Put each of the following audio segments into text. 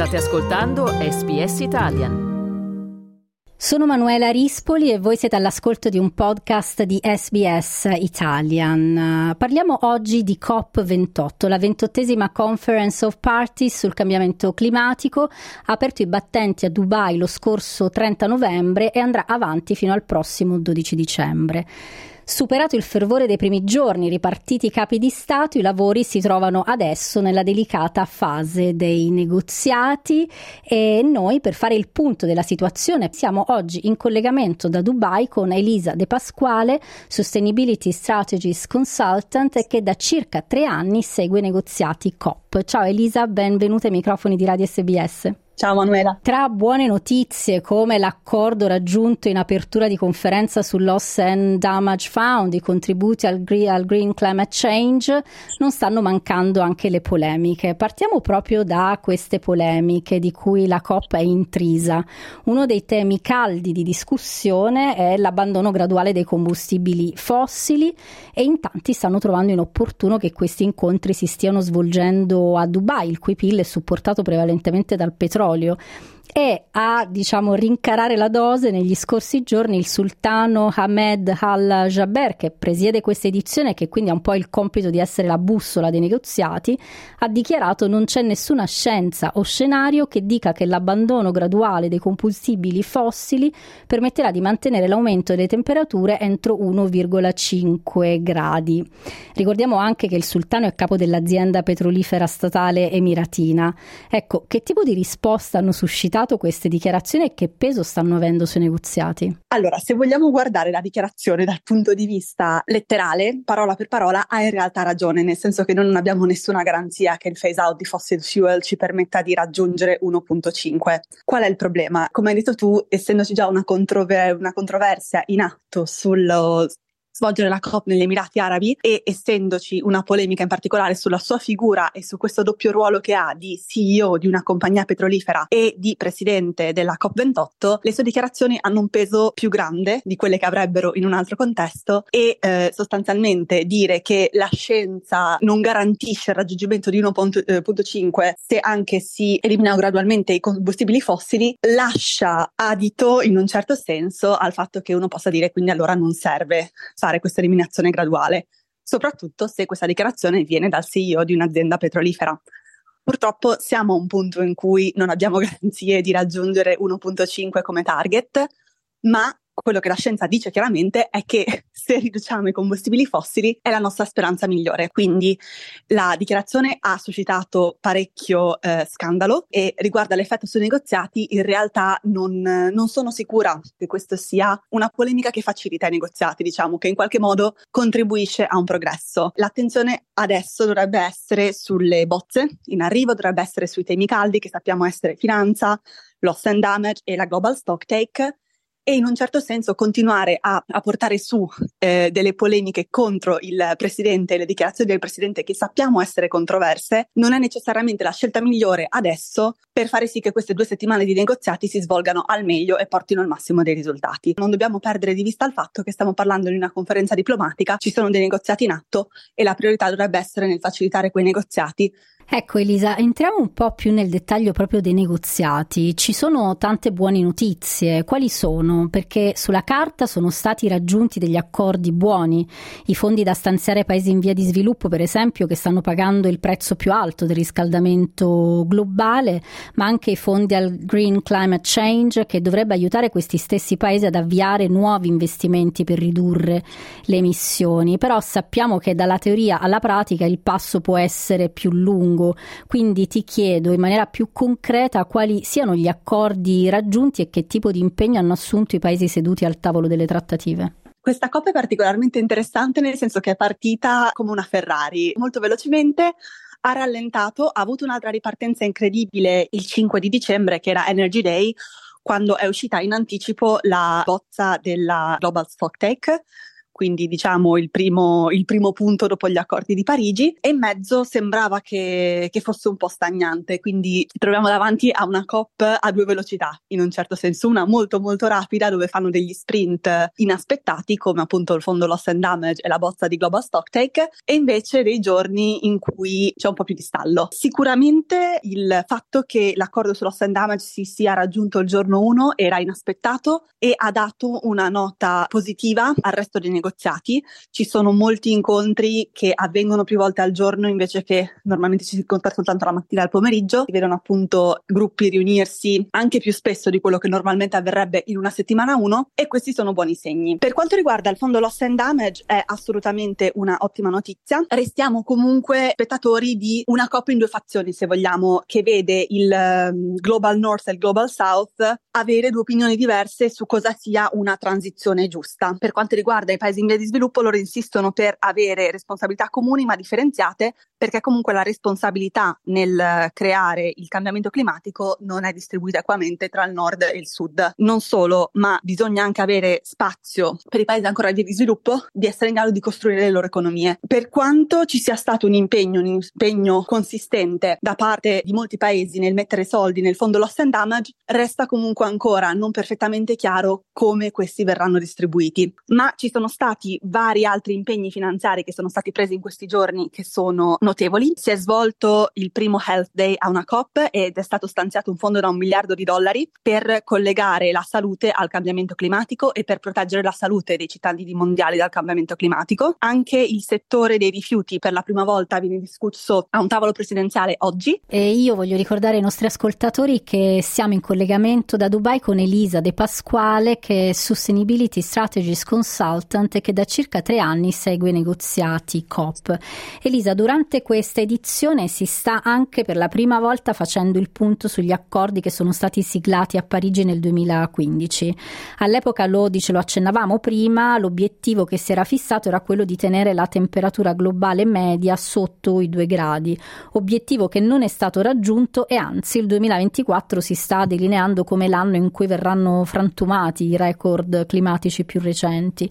State ascoltando SBS Italian. Sono Manuela Rispoli e voi siete all'ascolto di un podcast di SBS Italian. Parliamo oggi di COP28, la ventottesima Conference of Parties sul cambiamento climatico, ha aperto i battenti a Dubai lo scorso 30 novembre e andrà avanti fino al prossimo 12 dicembre. Superato il fervore dei primi giorni, ripartiti i capi di Stato, i lavori si trovano adesso nella delicata fase dei negoziati e noi per fare il punto della situazione siamo oggi in collegamento da Dubai con Elisa De Pasquale, Sustainability Strategies Consultant che da circa tre anni segue i negoziati COP. Ciao Elisa, benvenuta ai microfoni di Radio SBS. Ciao Manuela. Tra buone notizie come l'accordo raggiunto in apertura di conferenza sul Loss and Damage Fund, i contributi al, green, al Green Climate Change, non stanno mancando anche le polemiche. Partiamo proprio da queste polemiche di cui la COP è intrisa. Uno dei temi caldi di discussione è l'abbandono graduale dei combustibili fossili e in tanti stanno trovando inopportuno che questi incontri si stiano svolgendo a Dubai, il cui PIL è supportato prevalentemente dal petrolio petrolio e a diciamo, rincarare la dose negli scorsi giorni il sultano Ahmed al-Jaber che presiede questa edizione e che quindi ha un po' il compito di essere la bussola dei negoziati ha dichiarato non c'è nessuna scienza o scenario che dica che l'abbandono graduale dei combustibili fossili permetterà di mantenere l'aumento delle temperature entro 1,5 gradi. Ricordiamo anche che il sultano è capo dell'azienda petrolifera statale emiratina. Ecco, che tipo di risposta hanno suscitato ascoltato queste dichiarazioni e che peso stanno avendo sui negoziati? Allora, se vogliamo guardare la dichiarazione dal punto di vista letterale, parola per parola, ha in realtà ragione, nel senso che noi non abbiamo nessuna garanzia che il phase out di fossil fuel ci permetta di raggiungere 1.5. Qual è il problema? Come hai detto tu, essendoci già una, controver- una controversia in atto sullo svolgere la COP negli Emirati Arabi e essendoci una polemica in particolare sulla sua figura e su questo doppio ruolo che ha di CEO di una compagnia petrolifera e di presidente della COP28, le sue dichiarazioni hanno un peso più grande di quelle che avrebbero in un altro contesto e eh, sostanzialmente dire che la scienza non garantisce il raggiungimento di 1.5 se anche si eliminano gradualmente i combustibili fossili lascia adito in un certo senso al fatto che uno possa dire quindi allora non serve fare questa eliminazione graduale, soprattutto se questa dichiarazione viene dal CEO di un'azienda petrolifera. Purtroppo siamo a un punto in cui non abbiamo garanzie di raggiungere 1.5 come target, ma quello che la scienza dice chiaramente è che se riduciamo i combustibili fossili è la nostra speranza migliore. Quindi la dichiarazione ha suscitato parecchio eh, scandalo e riguardo all'effetto sui negoziati, in realtà non, non sono sicura che questo sia una polemica che facilita i negoziati, diciamo che in qualche modo contribuisce a un progresso. L'attenzione adesso dovrebbe essere sulle bozze in arrivo, dovrebbe essere sui temi caldi che sappiamo essere finanza, loss and damage e la global stock take e in un certo senso continuare a, a portare su eh, delle polemiche contro il presidente e le dichiarazioni del presidente che sappiamo essere controverse non è necessariamente la scelta migliore adesso per fare sì che queste due settimane di negoziati si svolgano al meglio e portino al massimo dei risultati. Non dobbiamo perdere di vista il fatto che stiamo parlando di una conferenza diplomatica, ci sono dei negoziati in atto e la priorità dovrebbe essere nel facilitare quei negoziati Ecco Elisa, entriamo un po' più nel dettaglio proprio dei negoziati. Ci sono tante buone notizie. Quali sono? Perché sulla carta sono stati raggiunti degli accordi buoni. I fondi da stanziare ai paesi in via di sviluppo, per esempio, che stanno pagando il prezzo più alto del riscaldamento globale, ma anche i fondi al Green Climate Change che dovrebbe aiutare questi stessi paesi ad avviare nuovi investimenti per ridurre le emissioni. Però sappiamo che dalla teoria alla pratica il passo può essere più lungo lungo, quindi ti chiedo in maniera più concreta quali siano gli accordi raggiunti e che tipo di impegno hanno assunto i paesi seduti al tavolo delle trattative. Questa coppa è particolarmente interessante nel senso che è partita come una Ferrari, molto velocemente ha rallentato, ha avuto un'altra ripartenza incredibile il 5 di dicembre che era Energy Day, quando è uscita in anticipo la bozza della Global Stock Take quindi diciamo il primo, il primo punto dopo gli accordi di Parigi, e in mezzo sembrava che, che fosse un po' stagnante, quindi ci troviamo davanti a una COP a due velocità, in un certo senso, una molto molto rapida dove fanno degli sprint inaspettati come appunto il fondo Loss and Damage e la bozza di Global Stocktake e invece dei giorni in cui c'è un po' più di stallo. Sicuramente il fatto che l'accordo su Loss and Damage si sia raggiunto il giorno 1 era inaspettato e ha dato una nota positiva al resto dei negoziati. Ci sono molti incontri che avvengono più volte al giorno invece che normalmente ci si incontra soltanto la mattina e al pomeriggio. Si vedono appunto gruppi riunirsi anche più spesso di quello che normalmente avverrebbe in una settimana uno e questi sono buoni segni. Per quanto riguarda il fondo Loss and Damage è assolutamente una ottima notizia. Restiamo comunque spettatori di una COP in due fazioni, se vogliamo, che vede il um, Global North e il Global South avere due opinioni diverse su cosa sia una transizione giusta. Per quanto riguarda i paesi in via di sviluppo, loro insistono per avere responsabilità comuni ma differenziate, perché comunque la responsabilità nel creare il cambiamento climatico non è distribuita equamente tra il nord e il sud. Non solo, ma bisogna anche avere spazio per i paesi ancora in via di sviluppo di essere in grado di costruire le loro economie. Per quanto ci sia stato un impegno, un impegno consistente da parte di molti paesi nel mettere soldi nel fondo loss and damage, resta comunque ancora non perfettamente chiaro come questi verranno distribuiti. Ma ci sono stati vari altri impegni finanziari che sono stati presi in questi giorni che sono notevoli. Si è svolto il primo Health Day a una COP ed è stato stanziato un fondo da un miliardo di dollari per collegare la salute al cambiamento climatico e per proteggere la salute dei cittadini mondiali dal cambiamento climatico. Anche il settore dei rifiuti per la prima volta viene discusso a un tavolo presidenziale oggi. E io voglio ricordare ai nostri ascoltatori che siamo in collegamento da Dubai con Elisa De Pasquale che è Sustainability Strategies Consultant e che da circa tre anni segue i negoziati COP. Elisa, durante questa edizione si sta anche per la prima volta facendo il punto sugli accordi che sono stati siglati a Parigi nel 2015. All'epoca lo, dice, lo accennavamo prima, l'obiettivo che si era fissato era quello di tenere la temperatura globale media sotto i due gradi, obiettivo che non è stato raggiunto e anzi il 2024 si sta delineando come l'anno in cui verranno frantumati i record climatici più recenti.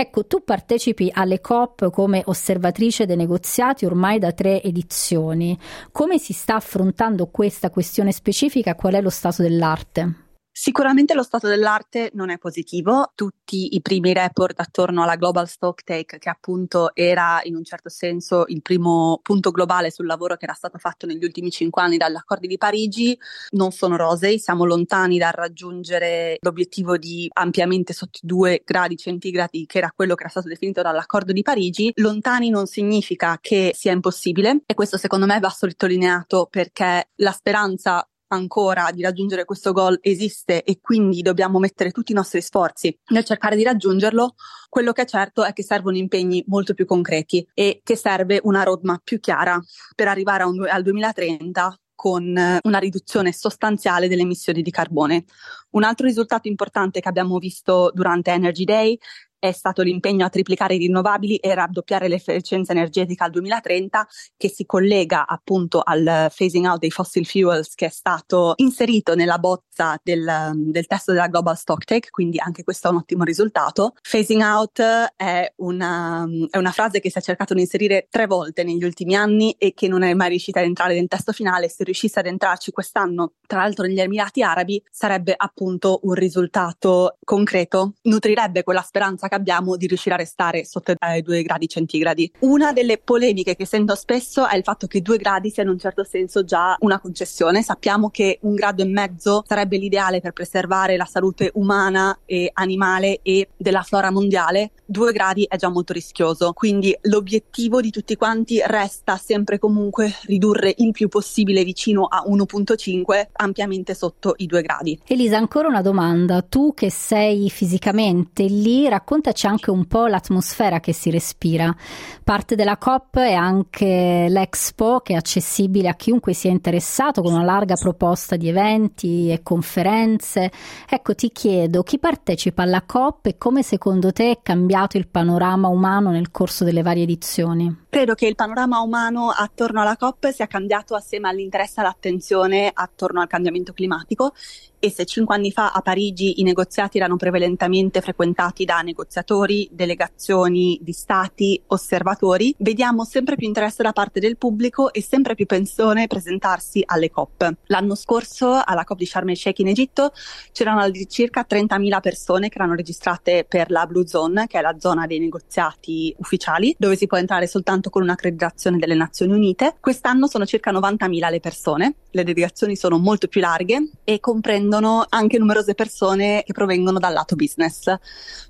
Ecco, tu partecipi alle COP come osservatrice dei negoziati ormai da tre edizioni. Come si sta affrontando questa questione specifica? Qual è lo stato dell'arte? Sicuramente lo stato dell'arte non è positivo, tutti i primi report attorno alla Global Stocktake, che appunto era in un certo senso il primo punto globale sul lavoro che era stato fatto negli ultimi cinque anni dagli accordi di Parigi, non sono rosei, siamo lontani dal raggiungere l'obiettivo di ampiamente sotto i due gradi centigradi, che era quello che era stato definito dall'accordo di Parigi. Lontani non significa che sia impossibile e questo secondo me va sottolineato perché la speranza ancora di raggiungere questo goal esiste e quindi dobbiamo mettere tutti i nostri sforzi nel cercare di raggiungerlo, quello che è certo è che servono impegni molto più concreti e che serve una roadmap più chiara per arrivare un, al 2030 con una riduzione sostanziale delle emissioni di carbone. Un altro risultato importante che abbiamo visto durante Energy Day è stato l'impegno a triplicare i rinnovabili e raddoppiare l'efficienza energetica al 2030, che si collega appunto al phasing out dei fossil fuels che è stato inserito nella bozza del, del testo della Global Stocktake, quindi anche questo è un ottimo risultato. Phasing out è una, è una frase che si è cercato di inserire tre volte negli ultimi anni e che non è mai riuscita ad entrare nel testo finale. Se riuscisse ad entrarci quest'anno, tra l'altro negli Emirati Arabi, sarebbe appunto un risultato concreto, nutrirebbe quella speranza che abbiamo di riuscire a restare sotto i due gradi centigradi. Una delle polemiche che sento spesso è il fatto che due gradi sia in un certo senso già una concessione. Sappiamo che un grado e mezzo sarebbe l'ideale per preservare la salute umana e animale e della flora mondiale. Due gradi è già molto rischioso, quindi l'obiettivo di tutti quanti resta sempre comunque ridurre il più possibile vicino a 1.5, ampiamente sotto i due gradi. Elisa, ancora una domanda. Tu che sei fisicamente lì, racconta raccontaci anche un po' l'atmosfera che si respira. Parte della COP è anche l'Expo che è accessibile a chiunque sia interessato con una larga proposta di eventi e conferenze. Ecco, ti chiedo, chi partecipa alla COP e come secondo te è cambiato il panorama umano nel corso delle varie edizioni? Credo che il panorama umano attorno alla COP sia cambiato assieme all'interesse e all'attenzione attorno al cambiamento climatico e se cinque anni fa a Parigi i negoziati erano prevalentemente frequentati da negoziati negoziatori, delegazioni di stati, osservatori, vediamo sempre più interesse da parte del pubblico e sempre più persone presentarsi alle COP. L'anno scorso alla COP di Sharm el Sheikh in Egitto c'erano circa 30.000 persone che erano registrate per la Blue Zone, che è la zona dei negoziati ufficiali, dove si può entrare soltanto con un'accreditazione delle Nazioni Unite. Quest'anno sono circa 90.000 le persone, le delegazioni sono molto più larghe e comprendono anche numerose persone che provengono dal lato business.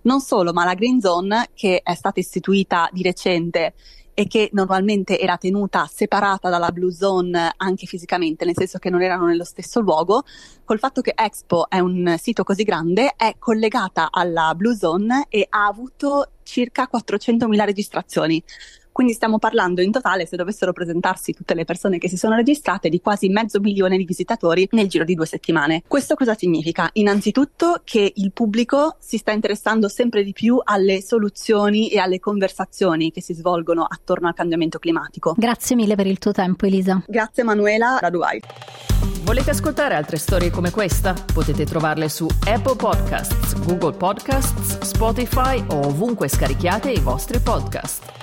Non solo, ma la Green Zone, che è stata istituita di recente e che normalmente era tenuta separata dalla Blue Zone anche fisicamente, nel senso che non erano nello stesso luogo, col fatto che Expo è un sito così grande, è collegata alla Blue Zone e ha avuto circa 400.000 registrazioni. Quindi stiamo parlando in totale, se dovessero presentarsi tutte le persone che si sono registrate, di quasi mezzo milione di visitatori nel giro di due settimane. Questo cosa significa? Innanzitutto che il pubblico si sta interessando sempre di più alle soluzioni e alle conversazioni che si svolgono attorno al cambiamento climatico. Grazie mille per il tuo tempo, Elisa. Grazie Manuela da Dubai. Volete ascoltare altre storie come questa? Potete trovarle su Apple Podcasts, Google Podcasts, Spotify o ovunque scarichiate i vostri podcast.